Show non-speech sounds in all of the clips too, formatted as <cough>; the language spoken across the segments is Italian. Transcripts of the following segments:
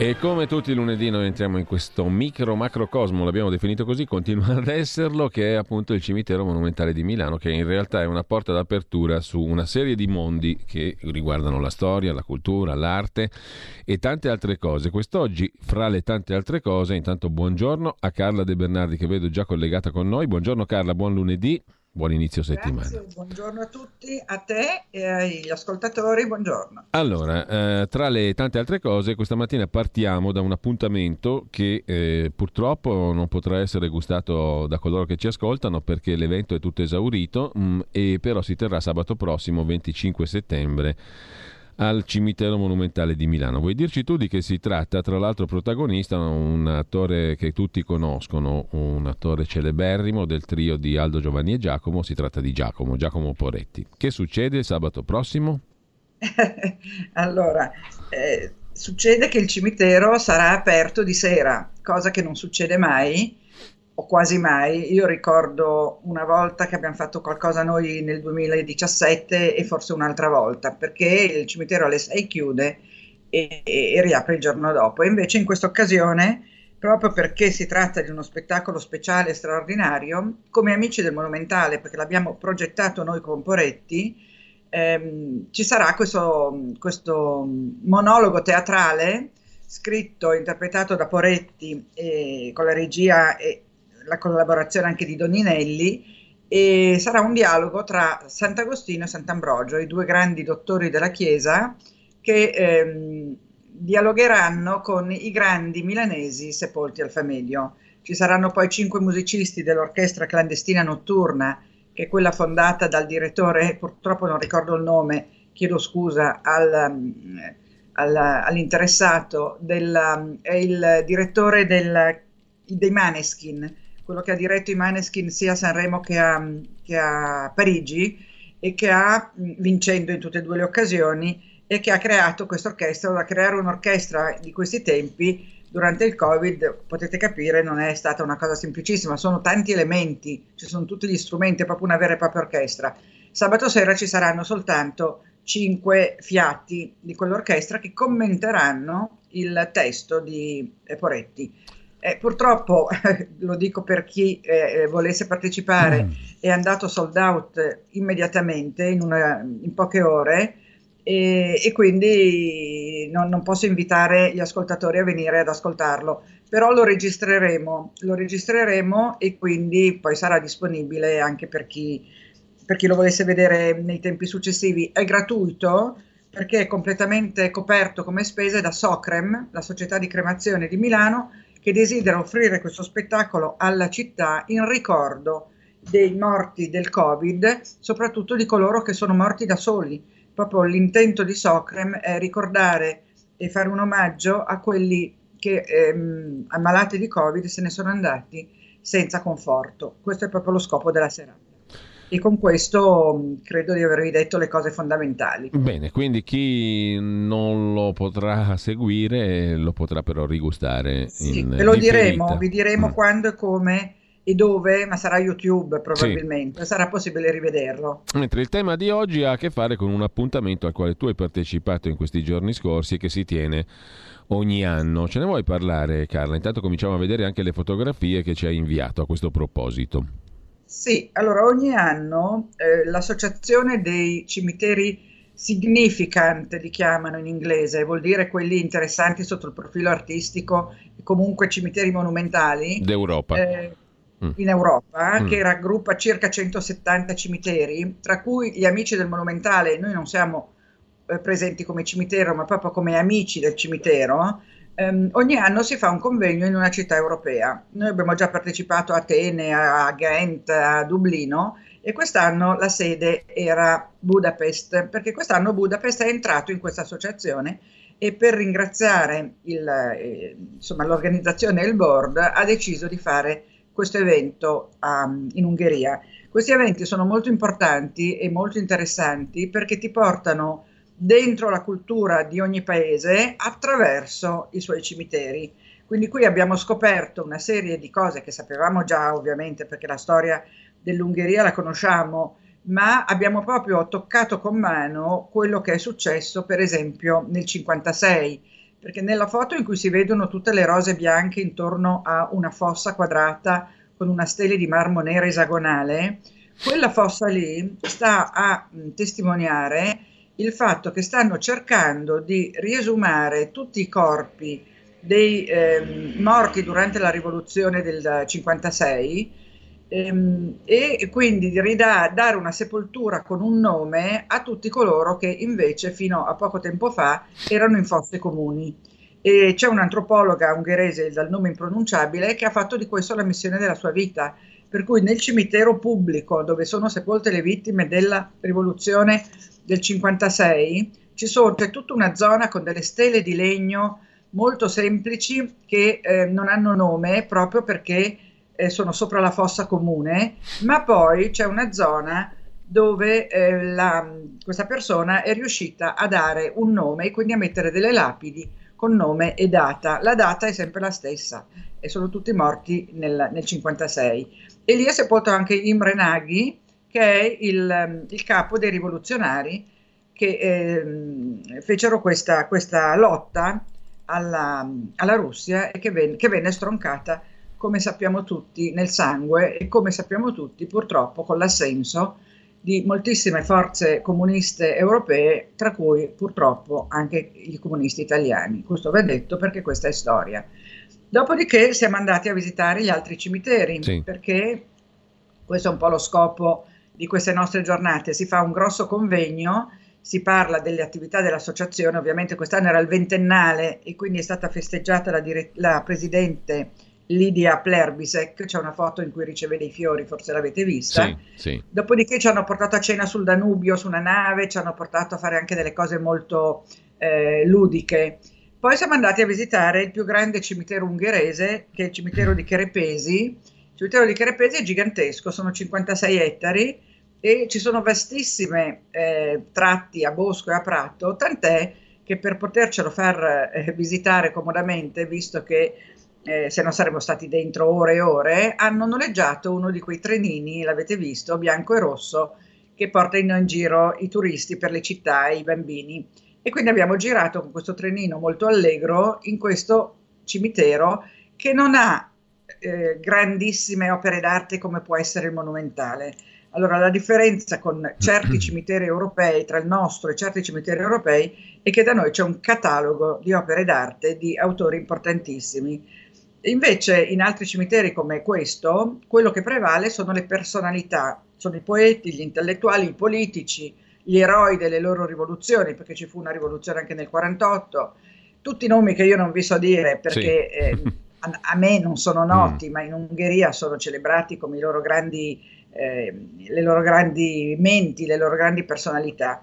E come tutti i lunedì noi entriamo in questo micro macrocosmo, l'abbiamo definito così, continua ad esserlo, che è appunto il cimitero monumentale di Milano, che in realtà è una porta d'apertura su una serie di mondi che riguardano la storia, la cultura, l'arte e tante altre cose. Quest'oggi, fra le tante altre cose, intanto buongiorno a Carla De Bernardi che vedo già collegata con noi. Buongiorno Carla, buon lunedì. Buon inizio settimana. Grazie, buongiorno a tutti, a te e agli ascoltatori, buongiorno. Allora, eh, tra le tante altre cose, questa mattina partiamo da un appuntamento che eh, purtroppo non potrà essere gustato da coloro che ci ascoltano perché l'evento è tutto esaurito, mh, mm, e però si terrà sabato prossimo, 25 settembre al cimitero monumentale di Milano. Vuoi dirci tu di che si tratta? Tra l'altro protagonista un attore che tutti conoscono, un attore celeberrimo del trio di Aldo Giovanni e Giacomo, si tratta di Giacomo, Giacomo Poretti. Che succede sabato prossimo? <laughs> allora, eh, succede che il cimitero sarà aperto di sera, cosa che non succede mai o quasi mai. Io ricordo una volta che abbiamo fatto qualcosa noi nel 2017 e forse un'altra volta, perché il cimitero alle 6 chiude e, e riapre il giorno dopo. E invece in questa occasione, proprio perché si tratta di uno spettacolo speciale e straordinario, come amici del Monumentale, perché l'abbiamo progettato noi con Poretti, ehm, ci sarà questo, questo monologo teatrale scritto, interpretato da Poretti eh, con la regia e, la collaborazione anche di Doninelli e sarà un dialogo tra Sant'Agostino e Sant'Ambrogio, i due grandi dottori della Chiesa che ehm, dialogheranno con i grandi milanesi sepolti al Famedio. Ci saranno poi cinque musicisti dell'orchestra clandestina notturna, che è quella fondata dal direttore, purtroppo non ricordo il nome, chiedo scusa al, al, all'interessato, del, è il direttore del, dei Maneskin, quello che ha diretto i Maneskin sia a Sanremo che a, che a Parigi e che ha, vincendo in tutte e due le occasioni, e che ha creato questa orchestra. Da creare un'orchestra di questi tempi durante il Covid, potete capire, non è stata una cosa semplicissima, sono tanti elementi, ci sono tutti gli strumenti, è proprio una vera e propria orchestra. Sabato sera ci saranno soltanto cinque fiati di quell'orchestra che commenteranno il testo di Poretti. Eh, purtroppo, <laughs> lo dico per chi eh, volesse partecipare, mm. è andato sold out immediatamente, in, una, in poche ore, e, e quindi non, non, posso invitare gli ascoltatori a venire ad ascoltarlo, però lo registreremo, lo registreremo e quindi poi sarà disponibile anche per chi, per chi lo volesse vedere nei tempi successivi. È gratuito perché è completamente coperto come spese da Socrem, la società di cremazione di Milano, che desidera offrire questo spettacolo alla città in ricordo dei morti del Covid, soprattutto di coloro che sono morti da soli. Proprio l'intento di Socrem è ricordare e fare un omaggio a quelli che ehm, ammalati di Covid se ne sono andati senza conforto. Questo è proprio lo scopo della serata e con questo mm, credo di avervi detto le cose fondamentali. Bene, quindi chi non lo potrà seguire lo potrà però rigustare. Sì, in ve lo diremo, vi diremo mm. quando e come e dove, ma sarà YouTube probabilmente, sì. sarà possibile rivederlo. Mentre il tema di oggi ha a che fare con un appuntamento al quale tu hai partecipato in questi giorni scorsi e che si tiene ogni anno. Ce ne vuoi parlare Carla? Intanto cominciamo a vedere anche le fotografie che ci hai inviato a questo proposito. Sì, allora ogni anno eh, l'associazione dei cimiteri significant li chiamano in inglese, vuol dire quelli interessanti sotto il profilo artistico, comunque cimiteri monumentali. D'Europa. Eh, mm. In Europa, mm. che raggruppa circa 170 cimiteri, tra cui gli amici del monumentale, noi non siamo eh, presenti come cimitero, ma proprio come amici del cimitero, Um, ogni anno si fa un convegno in una città europea. Noi abbiamo già partecipato a Atene, a Ghent, a Dublino e quest'anno la sede era Budapest, perché quest'anno Budapest è entrato in questa associazione e per ringraziare il, eh, insomma, l'organizzazione e il board ha deciso di fare questo evento um, in Ungheria. Questi eventi sono molto importanti e molto interessanti perché ti portano dentro la cultura di ogni paese attraverso i suoi cimiteri. Quindi qui abbiamo scoperto una serie di cose che sapevamo già ovviamente perché la storia dell'Ungheria la conosciamo, ma abbiamo proprio toccato con mano quello che è successo per esempio nel 56, perché nella foto in cui si vedono tutte le rose bianche intorno a una fossa quadrata con una stele di marmo nera esagonale, quella fossa lì sta a mh, testimoniare il fatto che stanno cercando di riesumare tutti i corpi dei eh, morti durante la rivoluzione del 56 ehm, e quindi di ridà, dare una sepoltura con un nome a tutti coloro che invece fino a poco tempo fa erano in fosse comuni. E c'è un'antropologa ungherese dal nome impronunciabile che ha fatto di questo la missione della sua vita, per cui nel cimitero pubblico dove sono sepolte le vittime della rivoluzione del 56 ci sono, c'è tutta una zona con delle stele di legno molto semplici che eh, non hanno nome proprio perché eh, sono sopra la fossa comune, ma poi c'è una zona dove eh, la, questa persona è riuscita a dare un nome e quindi a mettere delle lapidi con nome e data. La data è sempre la stessa e sono tutti morti nel, nel 56. E lì è sepolto anche Imre Nagy, che è il, il capo dei rivoluzionari che eh, fecero questa, questa lotta alla, alla, Russia e che, ven, che venne stroncata come sappiamo tutti, nel sangue e come sappiamo tutti purtroppo con l'assenso di moltissime forze comuniste europee, tra cui purtroppo anche i comunisti italiani. Questo va detto perché questa è storia. Dopodiché siamo andati a visitare gli altri cimiteri, sì. perché questo è un po' lo scopo di queste nostre giornate. Si fa un grosso convegno, si parla delle attività dell'associazione, ovviamente quest'anno era il ventennale e quindi è stata festeggiata la, dire- la presidente Lidia Plerbisek, c'è una foto in cui riceve dei fiori, forse l'avete vista. Sì, sì. Dopodiché ci hanno portato a cena sul Danubio, su una nave, ci hanno portato a fare anche delle cose molto eh, ludiche. Poi siamo andati a visitare il più grande cimitero ungherese, che è il cimitero di Kerepesi. Il cimitero di Kerepesi è gigantesco, sono 56 ettari e ci sono vastissime eh, tratti a bosco e a prato, tant'è che per potercelo far eh, visitare comodamente, visto che eh, se non saremmo stati dentro ore e ore, hanno noleggiato uno di quei trenini, l'avete visto, bianco e rosso, che portano in giro i turisti per le città e i bambini. E quindi abbiamo girato con questo trenino molto allegro in questo cimitero che non ha eh, grandissime opere d'arte come può essere il monumentale. Allora, la differenza con certi <clears throat> cimiteri europei, tra il nostro e certi cimiteri europei, è che da noi c'è un catalogo di opere d'arte di autori importantissimi Invece in altri cimiteri come questo, quello che prevale sono le personalità, sono i poeti, gli intellettuali, i politici, gli eroi delle loro rivoluzioni, perché ci fu una rivoluzione anche nel 48, tutti i nomi che io non vi so dire perché sì. eh, <laughs> a, a, me non sono noti, mm. ma in Ungheria sono celebrati come i loro grandi, eh, le loro grandi menti, le loro grandi personalità.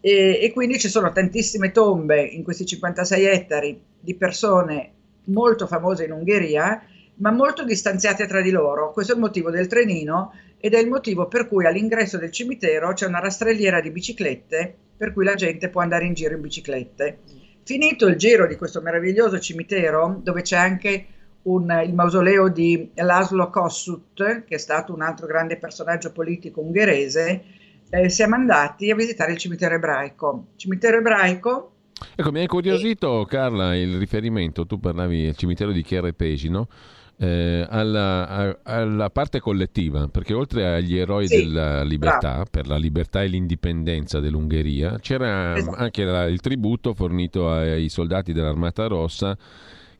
E, e quindi ci sono tantissime tombe in questi 56 ettari di persone molto famose in Ungheria, ma molto distanziate tra di loro. Questo è il motivo del trenino ed è il motivo per cui all'ingresso del cimitero c'è una rastrelliera di biciclette per cui la gente può andare in giro in biciclette. Finito il giro di questo meraviglioso cimitero, dove c'è anche un, il mausoleo di Laszlo Kossuth, che è stato un altro grande personaggio politico ungherese, eh, siamo andati a visitare il cimitero ebraico. Cimitero ebraico Ecco, mi ha incuriosito, e... Carla, il riferimento, tu parlavi del cimitero di Chiara e Pesino, eh, alla, a, alla, parte collettiva, perché oltre agli eroi sì, della libertà, bravo. per la libertà e l'indipendenza dell'Ungheria, c'era esatto. anche la, il tributo fornito ai soldati dell'Armata Rossa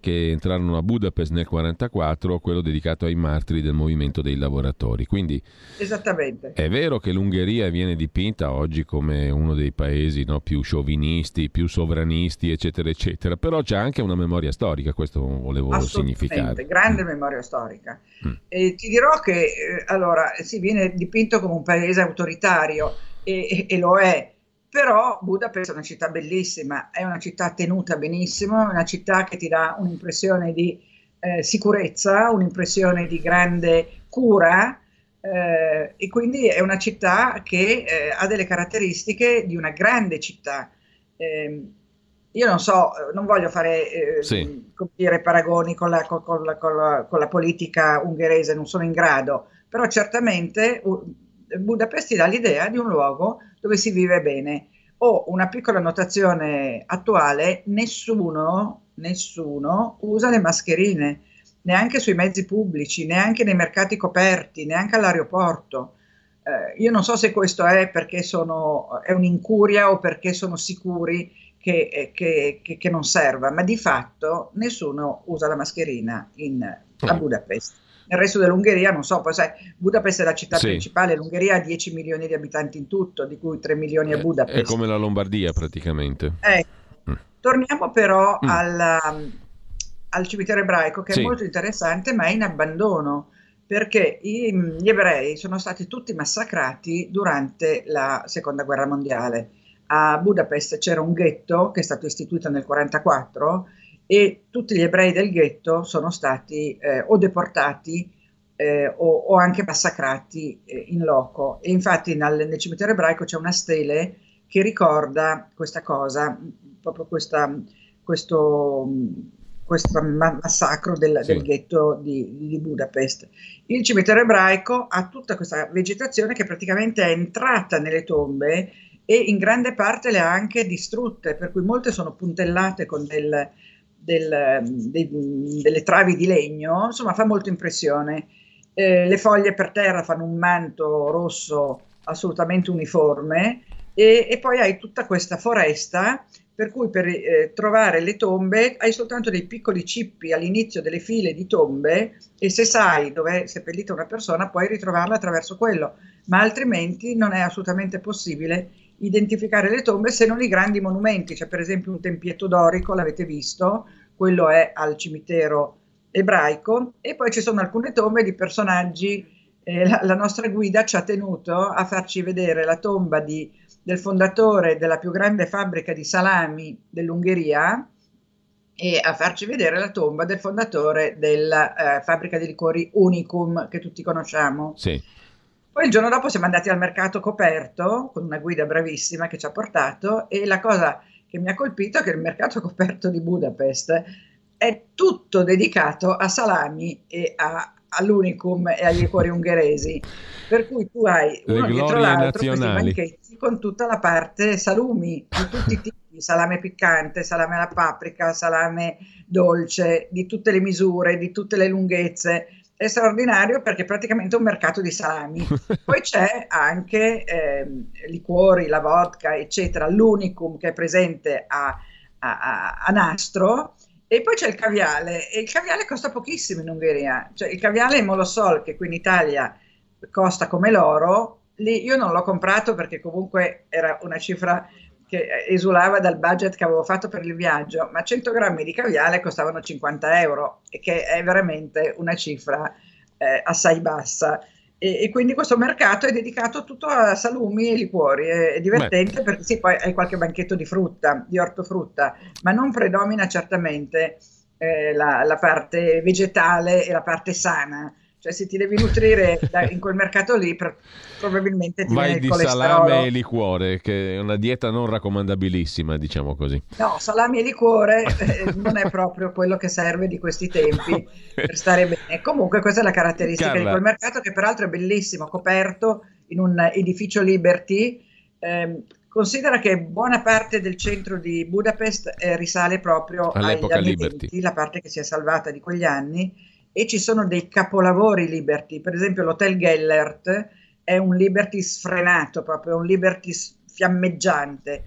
che entrarono a Budapest nel 1944, quello dedicato ai martiri del movimento dei lavoratori. Quindi Esattamente. è vero che l'Ungheria viene dipinta oggi come uno dei paesi no, più sciovinisti, più sovranisti, eccetera, eccetera, però c'è anche una memoria storica, questo volevo significare. grande mm. memoria storica. Mm. E ti dirò che eh, allora si viene dipinto come un paese autoritario e, e, e lo è però Budapest è una città bellissima, è una città tenuta benissimo, è una città che ti dà un'impressione di eh, sicurezza, un'impressione di grande cura eh, e quindi è una città che eh, ha delle caratteristiche di una grande città Eh, io non so, non voglio fare eh, sì. dire, paragoni con la, con, la, con, la, con la, politica ungherese, non sono in grado, però certamente Budapest dà l'idea di un luogo dove si vive bene. Ho una piccola notazione attuale, nessuno, nessuno usa le mascherine, neanche sui mezzi pubblici, neanche nei mercati coperti, neanche all'aeroporto. Eh, io non so se questo è perché sono, è un'incuria o perché sono sicuri che, eh, che, che, che, non serva, ma di fatto nessuno usa la mascherina in, a mm. Budapest. Nel resto dell'Ungheria non so, poi sai, Budapest è la città sì. principale, l'Ungheria ha 10 milioni di abitanti in tutto, di cui 3 milioni a eh, Budapest. È come la Lombardia praticamente. Eh, mm. Torniamo però mm. al, al, cimitero ebraico che sì. è molto interessante ma è in abbandono perché i, gli ebrei sono stati tutti massacrati durante la seconda guerra mondiale a Budapest c'era un ghetto che è stato istituito nel 1944 e tutti gli ebrei del ghetto sono stati eh, o deportati eh, o, o, anche massacrati eh, in loco. E infatti nel, nel, cimitero ebraico c'è una stele che ricorda questa cosa, proprio questa, questo, questo massacro del, sì. del ghetto di, di, Budapest. Il cimitero ebraico ha tutta questa vegetazione che praticamente è entrata nelle tombe e in grande parte le ha anche distrutte, per cui molte sono puntellate con del, del, dei, delle travi di legno, insomma fa molto impressione. Eh, le foglie per terra fanno un manto rosso assolutamente uniforme e, e poi hai tutta questa foresta per cui per eh, trovare le tombe hai soltanto dei piccoli cippi all'inizio delle file di tombe e se sai dove è seppellita una persona puoi ritrovarla attraverso quello, ma altrimenti non è assolutamente possibile identificare le tombe se non i grandi monumenti, c'è per esempio un tempietto dorico, l'avete visto, quello è al cimitero ebraico e poi ci sono alcune tombe di personaggi, eh, la, la, nostra guida ci ha tenuto a farci vedere la tomba di, del fondatore della più grande fabbrica di salami dell'Ungheria e a farci vedere la tomba del fondatore della eh, fabbrica di liquori Unicum che tutti conosciamo. Sì. Poi il giorno dopo siamo andati al mercato coperto con una guida bravissima che ci ha portato e la cosa che mi ha colpito è che il mercato coperto di Budapest è tutto dedicato a salami e a, all'unicum e agli liquori ungheresi. Per cui tu hai uno dietro l'altro questi banchetti con tutta la parte salumi di tutti i tipi, salame piccante, salame alla paprika, salame dolce, di tutte le misure, di tutte le lunghezze è straordinario perché è praticamente un mercato di salami. <laughs> Poi c'è anche eh, liquori, la vodka, eccetera, l'unicum che è presente a, a, a, nastro. E poi c'è il caviale, e il caviale costa pochissimo in Ungheria. Cioè, il caviale in Molosol, che qui in Italia costa come l'oro, lì io non l'ho comprato perché comunque era una cifra che esulava dal budget che avevo fatto per il viaggio, ma 100 grammi di caviale costavano 50 euro, che è veramente una cifra eh, assai bassa. E, e, quindi questo mercato è dedicato tutto a salumi e liquori. È, è divertente Beh. perché sì, poi hai qualche banchetto di frutta, di ortofrutta, ma non predomina certamente eh, la, la parte vegetale e la parte sana cioè, se ti devi nutrire da, in quel mercato lì, per, probabilmente ti Vai di salame e liquore, che è una dieta non raccomandabilissima, diciamo così. No, salame e liquore <laughs> eh, non è proprio quello che serve di questi tempi per stare bene. Comunque, questa è la caratteristica Carla. di quel mercato, che peraltro è bellissimo, coperto in un edificio Liberty. Eh, Considera che buona parte del centro di Budapest eh, risale proprio All'epoca anni Liberty. 20, la parte che si è salvata di quegli anni, e ci sono dei capolavori Liberty, per esempio l'Hotel Gellert è un Liberty sfrenato, proprio un Liberty fiammeggiante.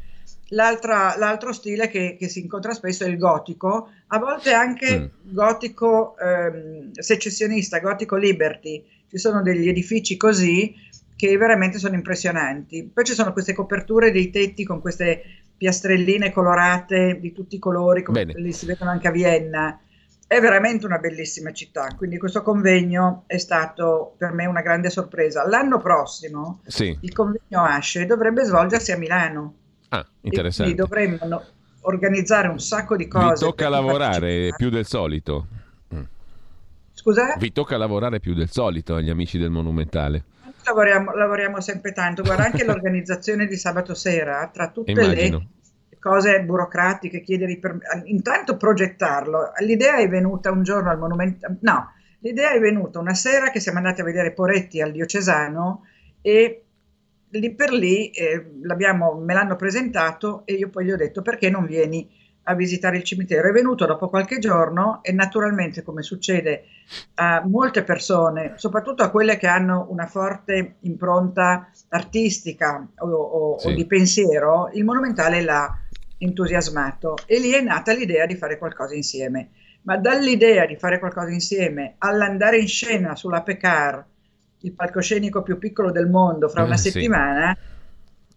l'altro stile che, che, si incontra spesso è il gotico, a volte anche mm. gotico ehm, secessionista, gotico Liberty. Ci sono degli edifici così che veramente sono impressionanti. Poi ci sono queste coperture dei tetti con queste piastrelline colorate di tutti i colori, come li si vedono anche a Vienna è veramente una bellissima città, quindi questo convegno è stato per me una grande sorpresa. L'anno prossimo sì. il convegno ASCE dovrebbe svolgersi a Milano. Ah, interessante. Quindi dovremmo organizzare un sacco di cose. Vi tocca lavorare più del solito. Mm. Scusa? Vi tocca lavorare più del solito agli amici del Monumentale. Lavoriamo, lavoriamo sempre tanto. Guarda, anche <laughs> l'organizzazione di sabato sera, tra tutte Immagino. le cose burocratiche, chiedere i permessi, intanto progettarlo. L'idea è venuta un giorno al monumento, no, l'idea è venuta una sera che siamo andati a vedere Poretti al diocesano e lì per lì eh, me l'hanno presentato e io poi gli ho detto perché non vieni a visitare il cimitero. È venuto dopo qualche giorno e naturalmente, come succede a molte persone, soprattutto a quelle che hanno una forte impronta artistica o, o, sì. o di pensiero, il monumentale l'ha entusiasmato e lì è nata l'idea di fare qualcosa insieme. Ma dall'idea di fare qualcosa insieme all'andare in scena sulla Pecar, il palcoscenico più piccolo del mondo, fra una eh, settimana, sì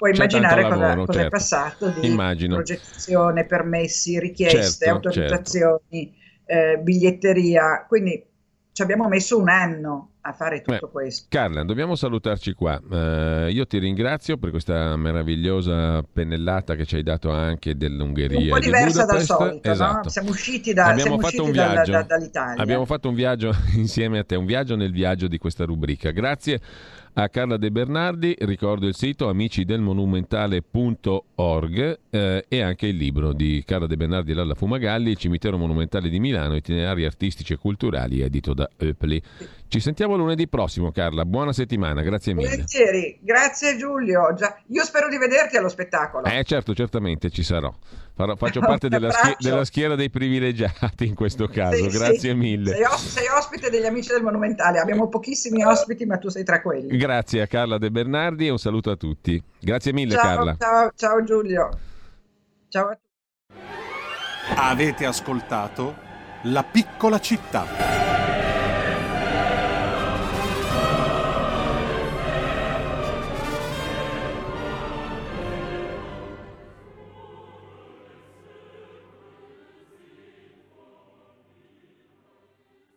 puoi C'è immaginare cosa, lavoro, cosa certo. è passato di Immagino. progettazione, permessi, richieste, certo, autorizzazioni, certo. eh, biglietteria. Quindi ci abbiamo messo un anno a fare tutto Beh, questo. Carla, dobbiamo salutarci qua. Uh, io ti ringrazio per questa meravigliosa pennellata che ci hai dato anche dell'Ungheria. Un po' diversa dal solito, esatto. no? Siamo usciti, da, abbiamo siamo fatto un viaggio. Da, da, dall'Italia. Abbiamo fatto un viaggio <laughs> insieme a te, un viaggio nel viaggio di questa rubrica. Grazie a Carla De Bernardi, ricordo il sito amicidelmonumentale.org eh, e anche il libro di Carla De Bernardi e Lalla Fumagalli, Il cimitero monumentale di Milano, itinerari artistici e culturali, edito da Öpli. Ci sentiamo lunedì prossimo, Carla. Buona settimana, grazie mille. Volentieri, grazie Giulio. Già, io spero di vederti allo spettacolo. Eh, certo, certamente ci sarò. Farò, faccio <laughs> parte della, schie- della, schiera dei privilegiati in questo caso. Sì, grazie sì. mille. Sei, os- sei, ospite degli amici del Monumentale. Abbiamo pochissimi ospiti, ma tu sei tra quelli. Grazie a Carla De Bernardi e un saluto a tutti. Grazie mille, ciao, Carla. Ciao, ciao Giulio. Ciao a tutti. Avete ascoltato La piccola città.